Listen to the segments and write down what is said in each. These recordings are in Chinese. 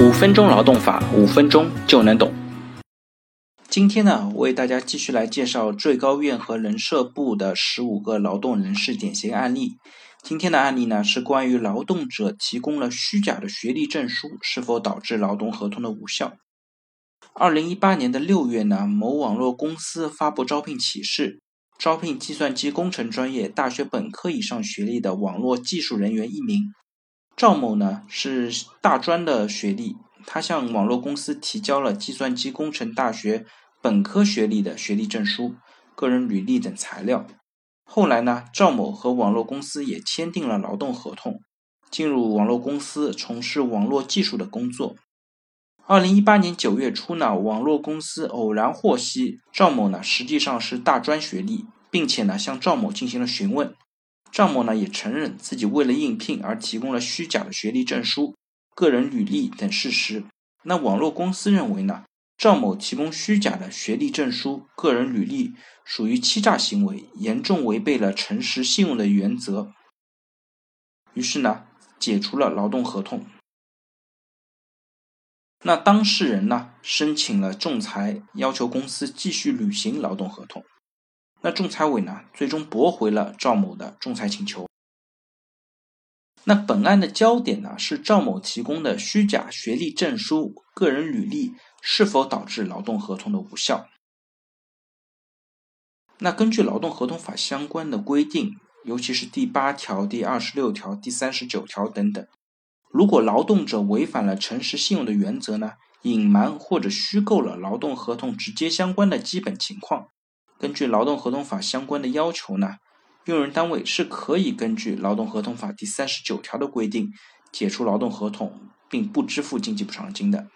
五分钟劳动法，五分钟就能懂。今天呢，为大家继续来介绍最高院和人社部的十五个劳动人事典型案例。今天的案例呢，是关于劳动者提供了虚假的学历证书，是否导致劳动合同的无效。二零一八年的六月呢，某网络公司发布招聘启事，招聘计算机工程专业大学本科以上学历的网络技术人员一名。赵某呢是大专的学历，他向网络公司提交了计算机工程大学本科学历的学历证书、个人履历等材料。后来呢，赵某和网络公司也签订了劳动合同，进入网络公司从事网络技术的工作。二零一八年九月初呢，网络公司偶然获悉赵某呢实际上是大专学历，并且呢向赵某进行了询问。赵某呢也承认自己为了应聘而提供了虚假的学历证书、个人履历等事实。那网络公司认为呢，赵某提供虚假的学历证书、个人履历属于欺诈行为，严重违背了诚实信用的原则。于是呢，解除了劳动合同。那当事人呢申请了仲裁，要求公司继续履行劳动合同。那仲裁委呢，最终驳回了赵某的仲裁请求。那本案的焦点呢，是赵某提供的虚假学历证书、个人履历是否导致劳动合同的无效？那根据劳动合同法相关的规定，尤其是第八条、第二十六条、第三十九条等等，如果劳动者违反了诚实信用的原则呢，隐瞒或者虚构了劳动合同直接相关的基本情况。根据劳动合同法相关的要求呢，用人单位是可以根据劳动合同法第三十九条的规定解除劳动合同，并不支付经济补偿金的。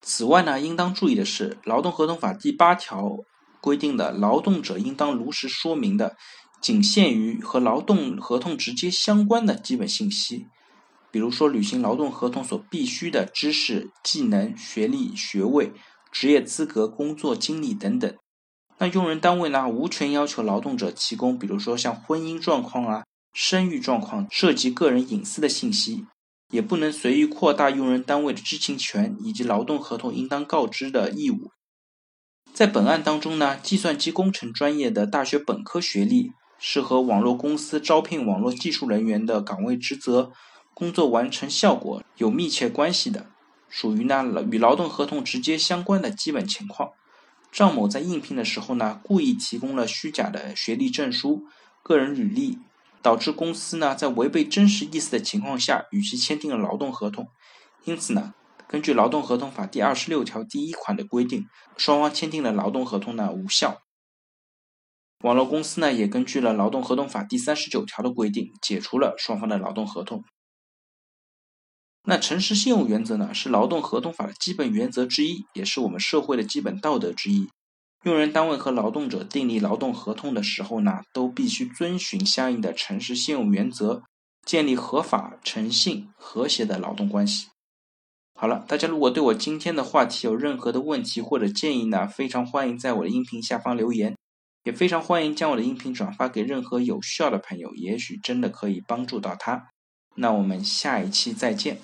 此外呢，应当注意的是，劳动合同法第八条规定的劳动者应当如实说明的，仅限于和劳动合同直接相关的基本信息，比如说履行劳动合同所必须的知识、技能、学历、学位。职业资格、工作经历等等，那用人单位呢，无权要求劳动者提供，比如说像婚姻状况啊、生育状况涉及个人隐私的信息，也不能随意扩大用人单位的知情权以及劳动合同应当告知的义务。在本案当中呢，计算机工程专业的大学本科学历是和网络公司招聘网络技术人员的岗位职责、工作完成效果有密切关系的。属于呢与劳动合同直接相关的基本情况。赵某在应聘的时候呢，故意提供了虚假的学历证书、个人履历，导致公司呢在违背真实意思的情况下与其签订了劳动合同。因此呢，根据劳动合同法第二十六条第一款的规定，双方签订的劳动合同呢无效。网络公司呢也根据了劳动合同法第三十九条的规定，解除了双方的劳动合同。那诚实信用原则呢，是劳动合同法的基本原则之一，也是我们社会的基本道德之一。用人单位和劳动者订立劳动合同的时候呢，都必须遵循相应的诚实信用原则，建立合法、诚信、和谐的劳动关系。好了，大家如果对我今天的话题有任何的问题或者建议呢，非常欢迎在我的音频下方留言，也非常欢迎将我的音频转发给任何有需要的朋友，也许真的可以帮助到他。那我们下一期再见。